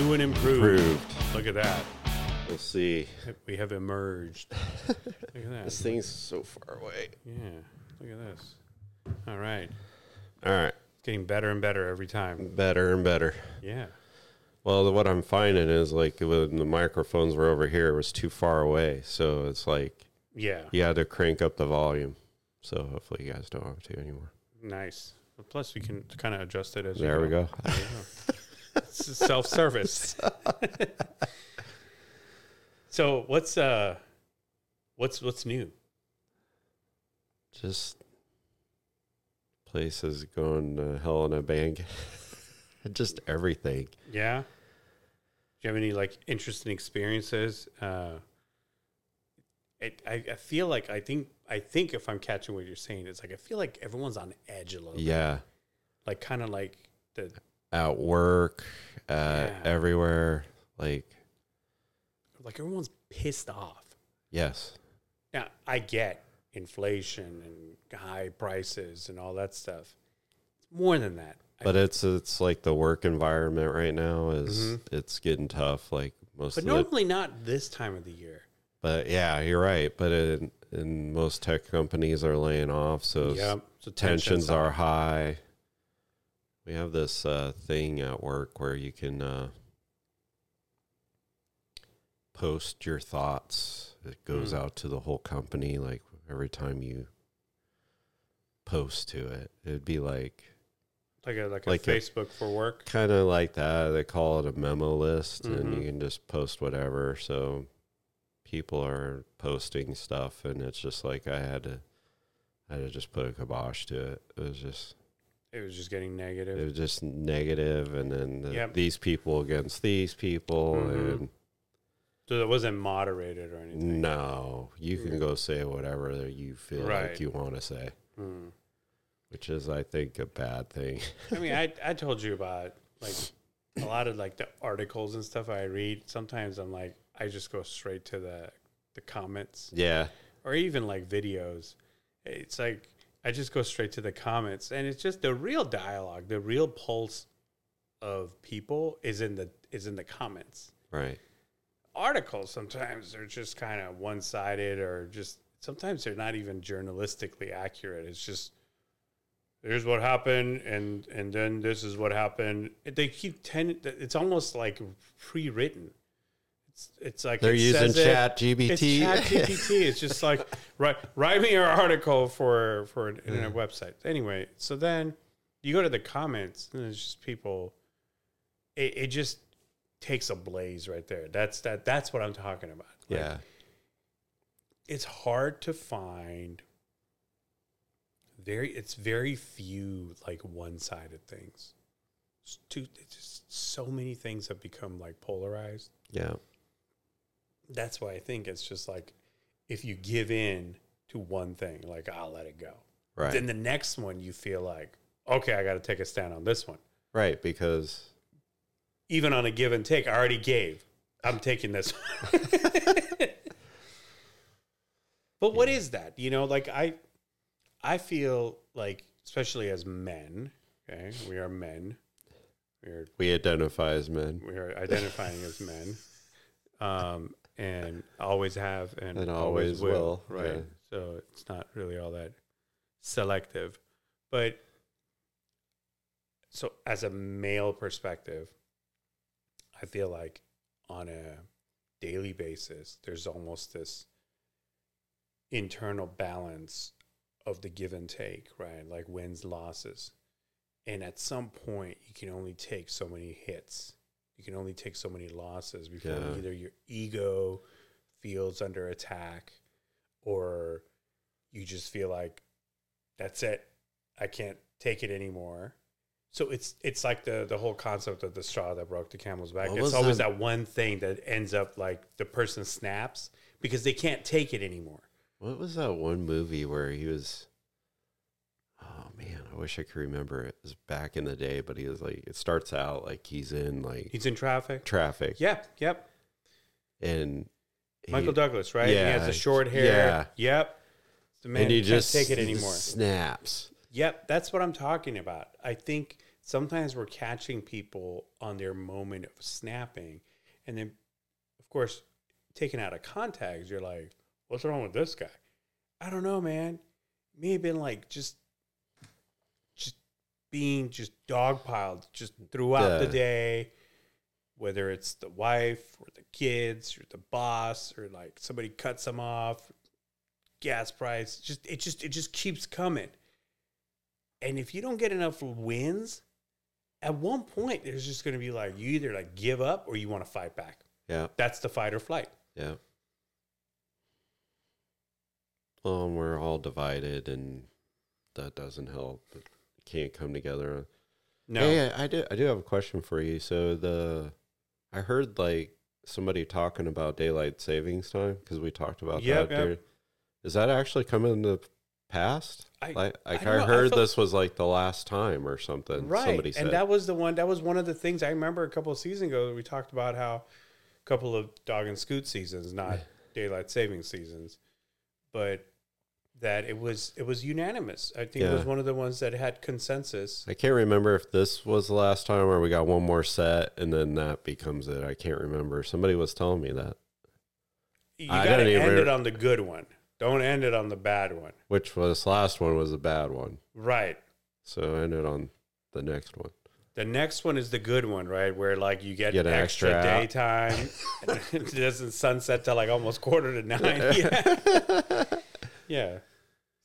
New and improved. Improved. Look at that. We'll see. We have emerged. Look at that. This thing's so far away. Yeah. Look at this. All right. All right. It's getting better and better every time. Better and better. Yeah. Well, what I'm finding is like when the microphones were over here, it was too far away. So it's like Yeah. you had to crank up the volume. So hopefully you guys don't have to anymore. Nice. Plus, we can kind of adjust it as There we go. There you go. it's self service. so what's uh, what's what's new? Just places going to hell in a bang. Just everything. Yeah. Do you have any like interesting experiences? Uh, it, I, I feel like I think I think if I'm catching what you're saying, it's like I feel like everyone's on edge a little. bit. Yeah. Like kind of like the At work, Yeah. everywhere. Like, like everyone's pissed off. yes. Now I get inflation and high prices and all that stuff. It's more than that. I- But it's it's like the work environment right now is Mhm. it's getting tough. Like most but of the normally not this time of the year. But yeah, you're right. But in, in most tech companies are laying off, so Yeah. So tensions high. are high. We have this uh, thing at work where you can uh, post your thoughts. It goes Mm. out to the whole company. Like every time you post to it, it'd be like like a like, like a a- Facebook for work. kind of like that. They call it a memo list, and Mhm. you can just post whatever. So people are posting stuff, and it's just like I had to, I had to just put a kibosh to it. It was just, It was just getting negative. it was just negative, and then the, Yep. these people against these people, Mhm. So it wasn't moderated or anything. no, you can Mm. go say whatever you feel Right. like you want to say, Hmm. which is, I think, a bad thing. I mean, I I told you about like a lot of like the articles and stuff I read. Sometimes I'm like, I just go straight to the the comments yeah, or even like videos. It's like I just go straight to the comments, and it's just the real dialogue, the real pulse of people is in the is in the comments. right. Articles sometimes are just kind of one sided, or just sometimes they're not even journalistically accurate. It's just here's what happened, and and then this is what happened. They keep ten. It's almost like pre-written. It's it's like They're it using Chat it's Chat GPT. it's just like write write me your article for for an internet website. Anyway, so then you go to the comments and it's just people. It, it just takes a blaze right there. That's that. That's what I'm talking about. Like, yeah, it's hard to find. Very, it's very few like one-sided things. It's too, it's just so many things have become like polarized yeah, that's why I think it's just like if you give in to one thing, like I'll let it go. right. Then the next one you feel like, okay, I got to take a stand on this one. Right, because Even on a give and take, I already gave. I'm taking this one. but what is that? You know, like I I feel like especially as men, okay? We are men. We are we identify as men we are identifying as men, um, and always have and, And always, always will, will, right? yeah. So it's not really all that selective, but so as a male perspective, I feel like on a daily basis, there's almost this internal balance of the give and take, right? Like wins, losses. And at some point, you can only take so many hits. You can only take so many losses before Yeah. either your ego feels under attack or you just feel like that's it. I can't take it anymore. So it's it's like the the whole concept of the straw that broke the camel's back. What it's always that- that one thing that ends up like the person snaps because they can't take it anymore. What was that one movie where he was? Oh man, I wish I could remember it. It was back in the day, but he was like, it starts out like he's in like He's in traffic. traffic, Yep, yep. and he- Michael Douglas, right? he has yeah, the short hair. yeah. Yep. The man and he just take it anymore. snaps. Yep, that's what I'm talking about. I think sometimes we're catching people on their moment of snapping, and then, of course, taken out of context, you're like, "What's wrong with this guy?" I don't know, man. May have been like just being just dogpiled just throughout the day, whether it's the wife or the kids or the boss or like somebody cuts them off, gas price. Just it just it just keeps coming. And if you don't get enough wins, at one point there's just going to be like you either like give up or you want to fight back. Yeah. That's the fight or flight. Yeah. Well, we're all divided, and that doesn't help. Can't come together. No, Hey, I do. I do have a question for you. So the, I heard like somebody talking about daylight savings time because we talked about Yep, that. yep. during- Is that actually coming to past? I- like, I I, know. I heard felt- this was like the last time or something. right. Somebody said. and that was the one. That was one of the things I remember a couple of seasons ago. We talked about how a couple of dog and scoot seasons, not daylight saving seasons, but that it was it was unanimous. I think it was one of the ones that had consensus. I can't remember if this was the last time or we got one more set and then that becomes it. I can't remember. Somebody was telling me that. You I got to end re- it on the good one. Don't end it on the bad one. Which was last one was a bad one. Right. So I ended on the next one. The next one is the good one, right? Where like you get, Get extra, extra daytime. it doesn't sunset till like almost quarter to nine. Yeah. yeah.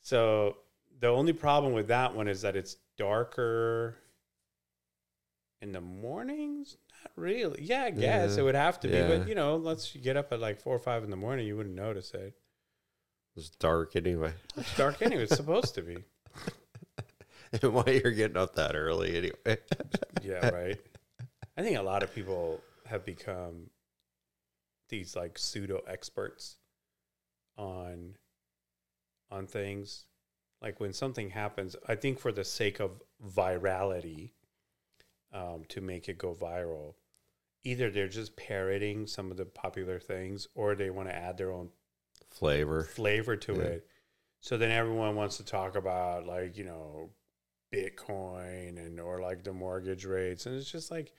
So the only problem with that one is that it's darker in the mornings. Not really. Yeah, I guess Yeah. it would have to be. But you know, unless you get up at like four or five in the morning, you wouldn't notice it. It's dark anyway. It's dark anyway. It's supposed to be. and why you're getting up that early anyway. Yeah, right. I think a lot of people have become these like pseudo experts on on things. Like when something happens, I think for the sake of virality, um, to make it go viral, either they're just parroting some of the popular things, or they want to add their own Flavor. flavor to Yeah. it. So then everyone wants to talk about like, you know, Bitcoin and or like the mortgage rates and it's just like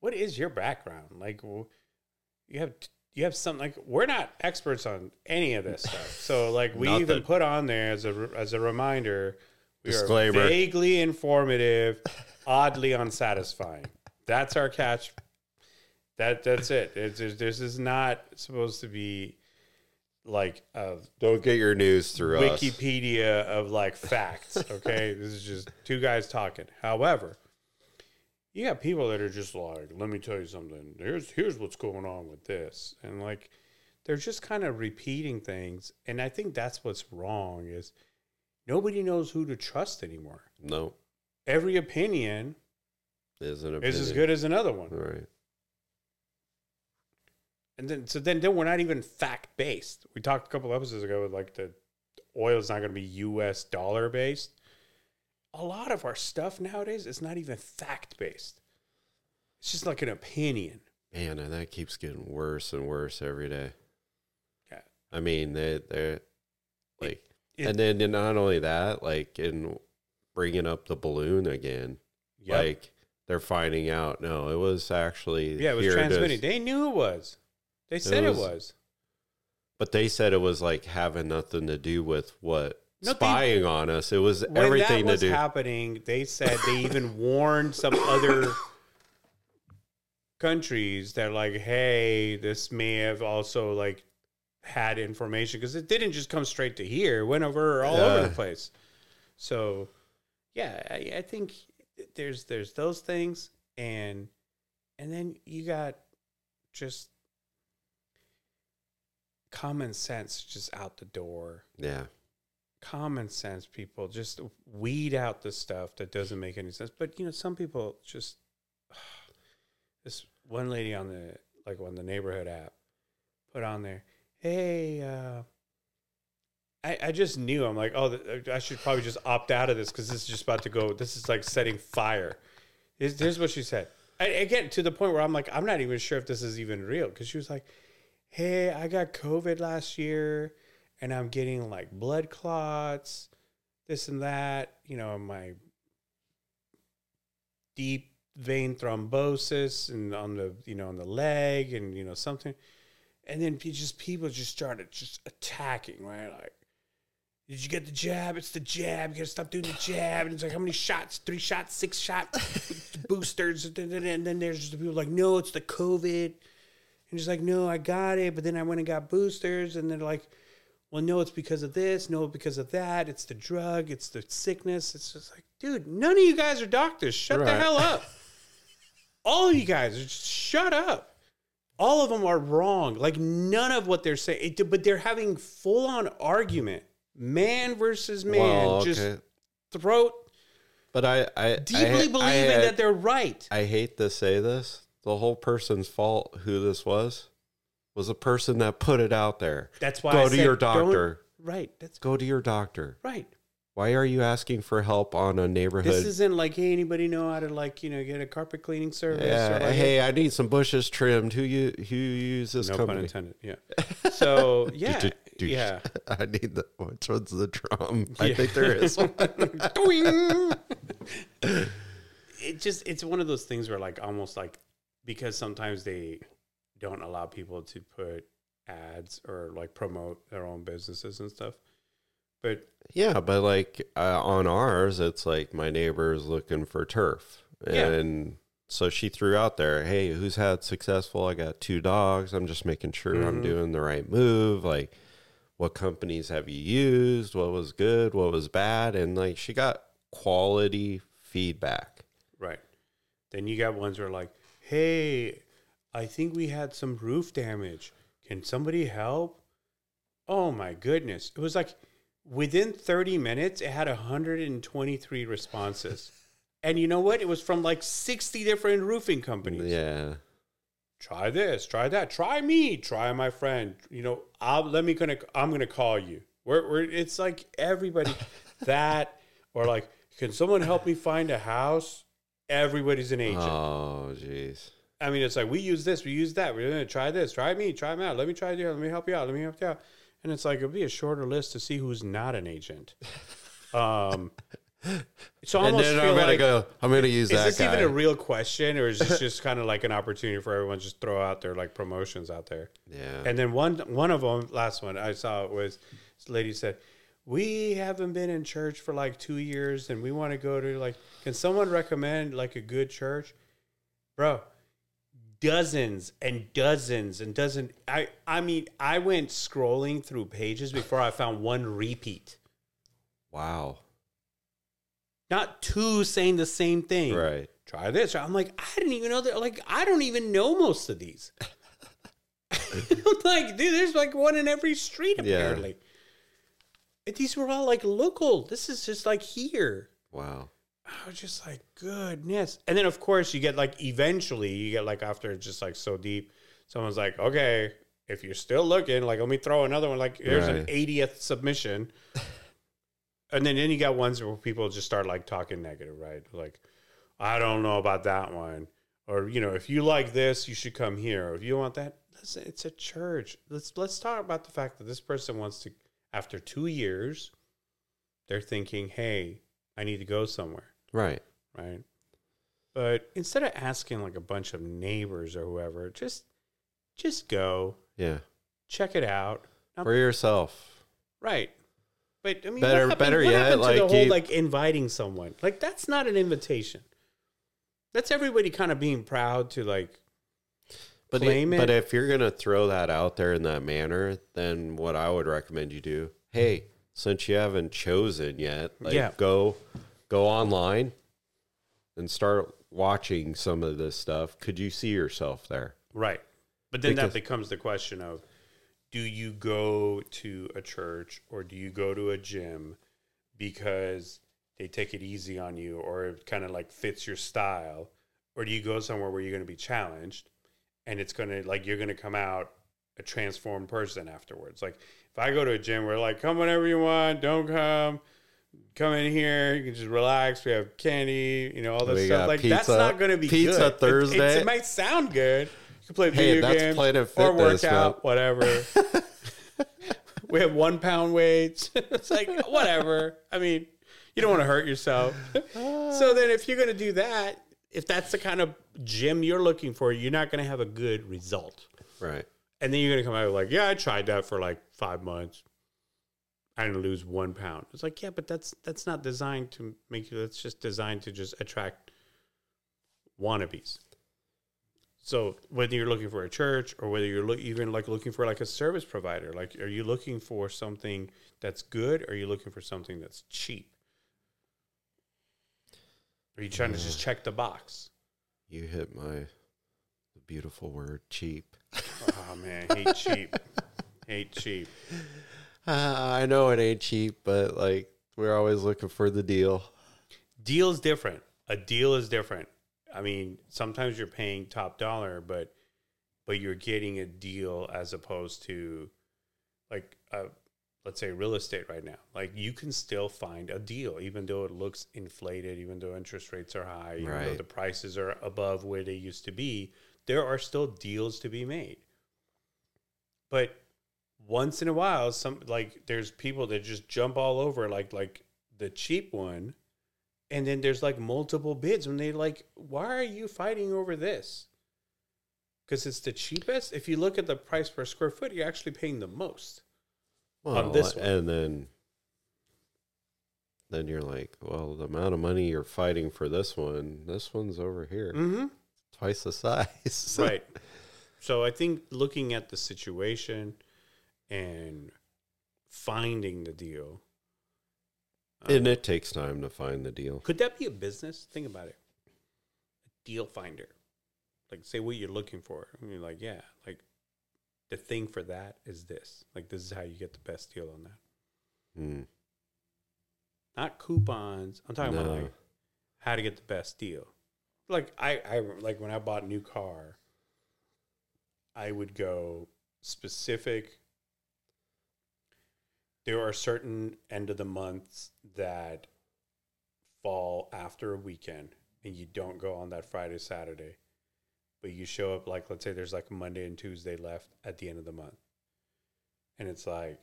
what is your background? Like w- you have you have something like we're not experts on any of this stuff. So like we even Nothing. put on there as a as a reminder we Disclaimer. are vaguely informative, oddly unsatisfying. That's our catch. That that's it. It's, there's- this is not supposed to be like a Don't get your news through us. Wikipedia of like facts. Okay, this is just two guys talking. However, you got people that are just like, "Let me tell you something. Here's here's what's going on with this," and like they're just kind of repeating things. And I think that's what's wrong is nobody knows who to trust anymore. No, Every opinion is an opinion. is as good as another one. Right. And then so then, then we're not even fact based. We talked a couple episodes ago with like the oil is not going to be U.S. dollar based. A lot of our stuff nowadays is not even fact based. It's just like an opinion. Man, and that keeps getting worse and worse every day. Yeah. I mean, they they're like, it- and then not only that, like in bringing up the balloon again, Yep. like they're finding out no, it was actually yeah, it was transmitting. They knew it was. They said it was. was- but they said it was like having nothing to do with what No, they- spying on us. It was When everything that was to do. happening, they said they even warned some other countries that like, hey, this may have also like had information because it didn't just come straight to here; it went over all over the place. So, yeah, I, I think there's there's those things, and and then you got just common sense just out the door yeah, common sense people just weed out the stuff that doesn't make any sense but you know some people just this one lady on the like on the neighborhood app put on there hey uh I, I just knew I'm like, oh, I should probably just opt out of this because this is just about to go. This is like setting fire. Here's, here's what she said. I, again, to the point where I'm like, I'm not even sure if this is even real because she was like, hey, I got COVID last year and I'm getting like blood clots, this and that. You know, my deep vein thrombosis and on the you know on the leg and you know something. And then just people just started just attacking right? Like did you get the jab? It's the jab. You gotta stop doing the jab. And it's like how many shots? Three shots? Six shots? Boosters? And then- there's just the people like no it's the covid. And he's like no i got it. But then i went and got boosters and they're like well, no, it's because of this, no, because of that. It's the drug, it's the sickness. It's just like, dude, none of you guys are doctors. Shut the hell up. All of you guys are just shut up. All of them are wrong. Like none of what they're saying, it, but they're having full on argument, man versus man, Well, just okay. throat But I, I deeply I, believing I, that they're right. I hate to say this. The whole person's fault. Who this was was the person that put it out there. That's why Go I to said, your doctor. Right. That's Go to your doctor. right. Why are you asking for help on a neighborhood? This isn't like, hey, anybody know how to like, you know, get a carpet cleaning service? yeah, or like, hey, I need some bushes trimmed. Who you who use this no pun intended. Yeah. So yeah, yeah. I need the which one's the drum? I Yeah. think there is one. It just it's one of those things where like almost like because sometimes they don't allow people to put ads or like promote their own businesses and stuff. But Yeah, but like uh, on ours, it's like my neighbor is looking for turf, Yeah. and so she threw out there, "Hey, who's had successful? I got two dogs. I'm just making sure I'm Mhm. doing the right move. Like, what companies have you used? What was good? What was bad? And like, she got quality feedback. right. Then you got ones where like, hey, I think we had some roof damage. Can somebody help? Oh my goodness. It was like within 30 minutes, it had 123 responses. and you know what? It was from like 60 different roofing companies. Yeah, Try this, try that, try me, try my friend. You know, I'll let me gonna I'm gonna call you. We're, we're it's like everybody that or like, can someone help me find a house? Everybody's an agent. Oh, jeez. I mean, it's like we use this, we use that. We're gonna try this, try me, try me out. Let me try you. Let me help you out. Let me help you out. And it's like it'll be a shorter list to see who's not an agent. Um, so I And almost then I'm gonna like, go. I'm gonna use is that this guy. even a real question, or is this just kind of like an opportunity for everyone to just throw out their like promotions out there? yeah. And then one one of them, last one I saw was this lady said, "We haven't been in church for like two years, and we want to go to like. Can someone recommend like a good church, bro? Dozens and dozens and dozens. I I mean, I went scrolling through pages before I found one repeat. wow. Not two saying the same thing. Right. Try this. I'm like, I didn't even know that. Like, I don't even know most of these. Like, dude, there's like one in every street Yeah. apparently. And these were all like local. This is just like here. Wow. I was just like, goodness. And then of course you get like eventually you get like after it's just like so deep, someone's like, okay, if you're still looking, like let me throw another one. Like here's an 80th submission. and then then you got ones where people just start like talking negative, right? Like, I don't know about that one. Or, you know, if you like this, you should come here. Or if you want that, listen, it's a church. Let's let's talk about the fact that this person wants to after two years, they're thinking, hey, I need to go somewhere Right. right? But instead of asking like a bunch of neighbors or whoever, just just go Yeah. check it out, Now- For yourself. right? But I mean, Better- happened, better yet, like, the whole you- like inviting someone? Like that's not an invitation. That's everybody kind of being proud to like. But claim it, it. but if you're gonna throw that out there in that manner, then what I would recommend you do, hey, since you haven't chosen yet, like Yeah. go go online and start watching some of this stuff. Could you see yourself there? Right. But then Because- that becomes the question of do you go to a church or do you go to a gym because they take it easy on you or it kind of like fits your style? Or do you go somewhere where you're going to be challenged and it's going to like you're going to come out a transformed person afterwards? Like if I go to a gym where like come whenever you want, don't come. Come in here. You can just relax. We have candy. You know all this We stuff. Like that's not going to be pizza good. Thursday. it might sound good. You can play Hey, video games Planet or work Fitness, man. whatever. we have one pound weights. it's like whatever. I mean, you don't want to hurt yourself. so then, if you're going to do that, if that's the kind of gym you're looking for, you're not going to have a good result. Right. And then you're going to come out like, yeah, I tried that for like five months. I didn't lose one pound. It's like, yeah, but that's that's not designed to make you. That's just designed to just attract wannabes. So whether you're looking for a church or whether you're look, even like looking for like a service provider, like are you looking for something that's good or are you looking for something that's cheap? Are you trying to just check the box? You hit my beautiful word, cheap. Oh man, hate cheap. hate cheap. Uh, I know it ain't cheap, but like we're always looking for the deal. Deal's different. A deal is different. I mean, sometimes you're paying top dollar, but but you're getting a deal as opposed to like uh, let's say real estate right now. Like you can still find a deal, even though it looks inflated, even though interest rates are high, even though the prices are above where they used to be. There are still deals to be made. But once in a while, some like there's people that just jump all over like like the cheap one, and then there's like multiple bids when they like, why are you fighting over this? Because it's the cheapest. If you look at the price per square foot, you're actually paying the most. Well, this one. and then then you're like, well, the amount of money you're fighting for this one, this one's over here, Mm-hmm. twice the size. right. So I think looking at the situation and finding the deal. um, and it takes time to find the deal. could that be a business? Think about it. A deal finder. Like say what you're looking for. And you're like, yeah, like the thing for that is this. Like this is how you get the best deal on that. Hmm. Not coupons. I'm talking about like how to get the best deal. Like I, I like when I bought a new car, I would go specific. There are certain end of the months that fall after a weekend, and you don't go on that Friday, Saturday, but you show up like let's say there's like Monday and Tuesday left at the end of the month, and it's like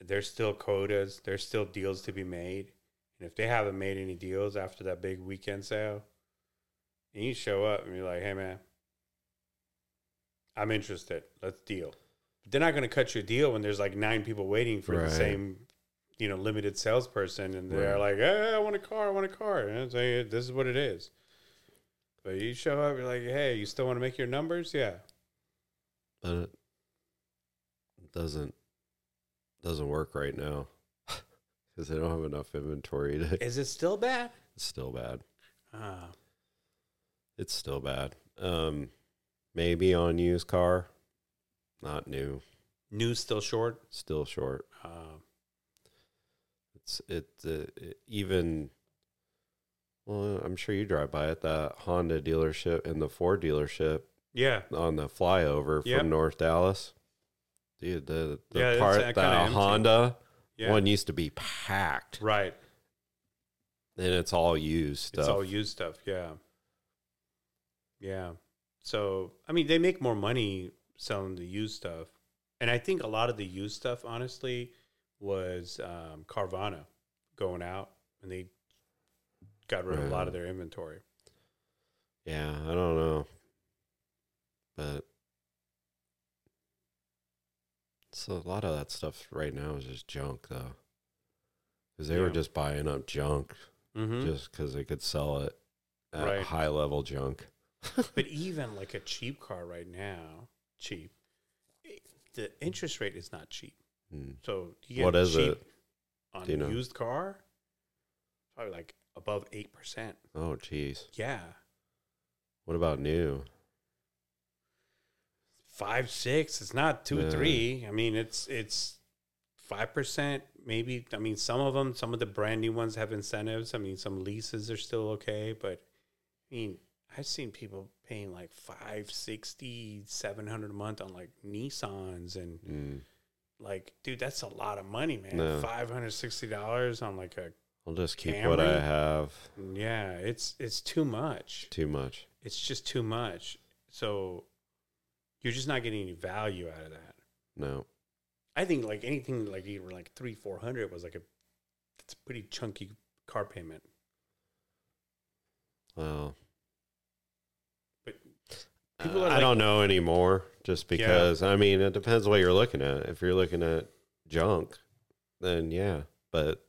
there's still quotas, there's still deals to be made. And if they haven't made any deals after that big weekend sale, and you show up and you're like, hey man, I'm interested. Let's deal. They're not going to cut you a deal when there's like nine people waiting for Right. the same, you know, limited salesperson, and they're Right. like, hey, I want a car, I want a car, and it's like, this is what it is. But you show up, you're like, hey, you still want to make your numbers? Yeah. But it doesn't doesn't work right now because they don't have enough inventory. To, Is it still bad? it's still bad. Ah, It's still bad. Um, maybe on used car, not new. news still short. Still short. Uh, It's it, uh, it even. Well, I'm sure you drive by it. that Honda dealership and the Ford dealership yeah. on the flyover Yep. from North Dallas. Dude, the the Yeah, part that kinda. Honda Yeah. one used to be packed, Right. and it's all used stuff. It's all used stuff. Yeah. Yeah. So, I mean, they make more money selling the used stuff. And I think a lot of the used stuff, honestly, was um, Carvana going out and they got rid of a lot of their inventory. Yeah, I don't know, but so a lot of that stuff right now is just junk, though, because they were just buying up junk Mm-hmm. just because they could sell it at Right. high level junk. but even like a cheap car right now, cheap, the interest rate is not cheap. Hmm. So you get What is cheap it? on Do you know? used car? Probably like above 8%. Oh, jeez. Yeah. What about new? five six it's not two three i mean it's it's five percent maybe i mean some of them some of the brand new ones have incentives i mean some leases are still okay but i mean i've seen people paying like 560 700 a month on like nissans and Hmm. like dude that's a lot of money man No. $560 on like a I'll just keep what I have. yeah it's it's too much Too much. it's just too much so you're just not getting any value out of that No. I think like anything like even like three four hundred was like a it's a pretty chunky car payment. Well, People I like- don't know anymore. Just Yeah. because I mean, it depends what you're looking at. If you're looking at junk, then yeah. But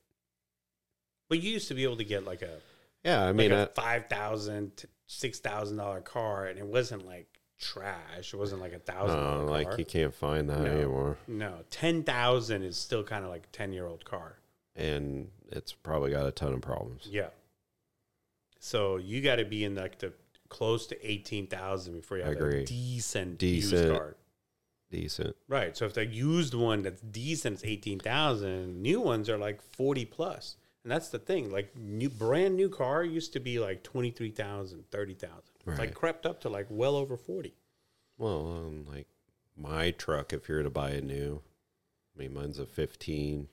But you used to be able to get like a yeah, I like mean, a I, five thousand to six thousand dollar car, and it wasn't like trash. It wasn't like a thousand uh, like car. you can't find that No. anymore, no, ten thousand is still kind of like a ten year old car. and it's probably got a ton of problems. Yeah. So you got to be in like the close to eighteen thousand before you have a decent, Decent. used car. Decent, Right. So if the used one that's decent is eighteen thousand, new ones are like forty plus. And that's the thing. Like new brand new car used to be like 23,000, 30,000. It's like crept up to like well over 40. Well, um, like my truck, if you're to buy a new, I mean, mine's a 15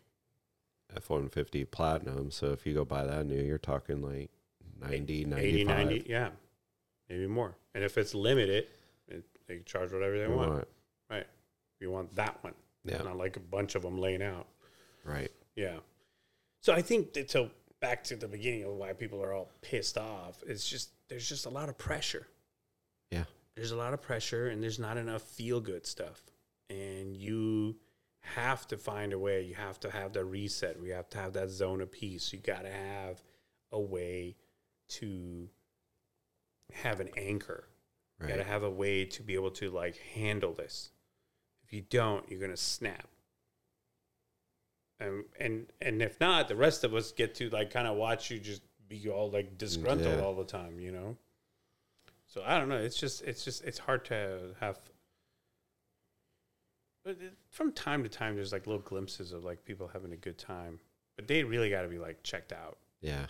F 150 Platinum. So if you go buy that new, you're talking like 90, 95. 90, yeah. Maybe more. And if it's limited, it, they can charge whatever they want. want- Right. You want that one. Yeah, Not like a bunch of them laying out. right. Yeah. So I think that so back to the beginning of why people are all pissed off. It's just there's just a lot of pressure. Yeah. There's a lot of pressure and there's not enough feel good stuff. And you have to find a way. You have to have the reset. We have to have that zone of peace. You got to have a way to have an anchor. You got to have a way to be able to like handle this. If you don't, you're gonna snap. And and and if not, the rest of us get to like kind of watch you just be all like disgruntled Yeah. all the time, you know. So I don't know. It's just it's just it's hard to have. But from time to time, there's like little glimpses of like people having a good time, but they really got to be like checked out. Yeah.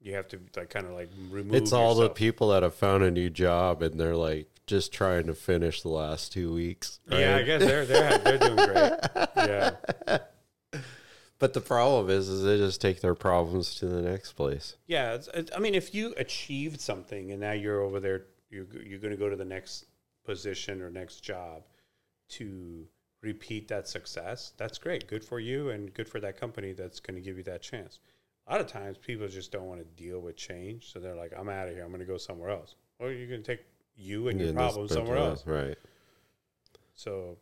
You have to like kind of like remove. It's all the people that have found a new job and they're like just trying to finish the last two weeks. Yeah, I guess they're they're they're doing great. Yeah. But the problem is, is they just take their problems to the next place. Yeah, it's, it, I mean, if you achieved something and now you're over there, you're you're going to go to the next position or next job to repeat that success. That's great. Good for you and good for that company that's going to give you that chance. A lot of times, people just don't want to deal with change, so they're like, "I'm out of here. I'm going to go somewhere else." Or you're going to take you and your And this- problem somewhere else. Right. So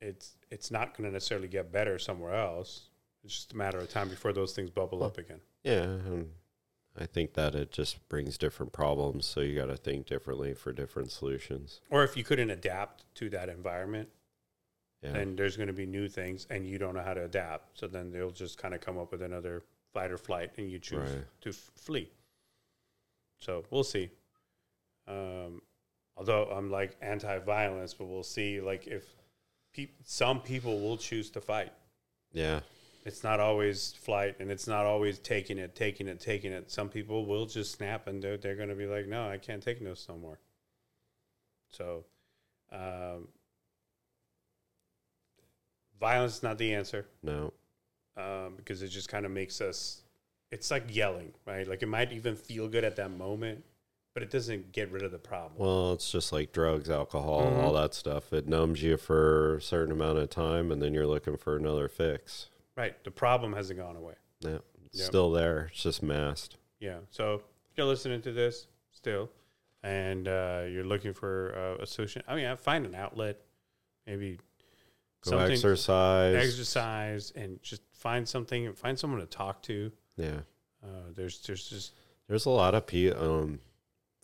it's it's not going to necessarily get better somewhere else. It's just a matter of time before those things bubble up again. Yeah. And I think that it just brings different problems. So you got to think differently for different solutions. or if you couldn't adapt to that environment, Yeah. then there's going to be new things and you don't know how to adapt. So then they'll just kind of come up with another fight or flight and you choose Right. to f- flee. So we'll see. Um, although I'm like anti violence, but we'll see like if peop some people will choose to fight. yeah. It's not always flight and it's not always taking it, taking it, taking it. Some people will just snap and they're, they're going to be like, no, I can't take this no more. So, um, violence is not the answer No. um, because it just kind of makes us, it's like yelling, right? Like it might even feel good at that moment, but it doesn't get rid of the problem. Well, it's just like drugs, alcohol, Mhm. all that stuff. It numbs you for a certain amount of time and then you're looking for another fix. right. The problem hasn't gone away. Yeah. It's Yep. still there. It's just masked. Yeah. So if you're listening to this still, and uh, you're looking for uh, a solution, I mean, I find an outlet, maybe Go something exercise. exercise, and just find something and find someone to talk to. yeah. Uh, there's there's just There's a lot of pe um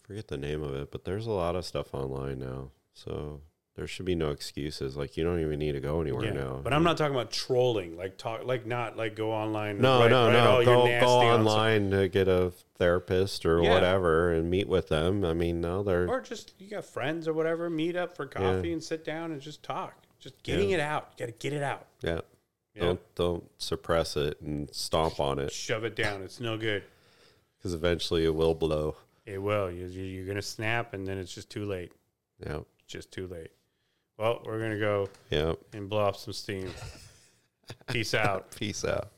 forget the name of it, but there's a lot of stuff online now. So there should be no excuses. Like you don't even need to go anywhere yeah. now. But I'm not talking about trolling, like talk, like not like go online. No, write- no, write no. Go go on online to get a therapist or Yeah. whatever and meet with them. I mean, no, they're or just you got friends or whatever, meet up for coffee and sit down and just talk. Just getting Yeah. it out. You got to get it out. yeah. Yeah. Don't don't suppress it and stomp on it Shove it down. It's no good. because eventually it will blow. It will. You, you- you're gonna snap, and then it's just too late. Yeah. It's just too late. Well, we're gonna go Yeah. and blow off some steam. Peace out. Peace out.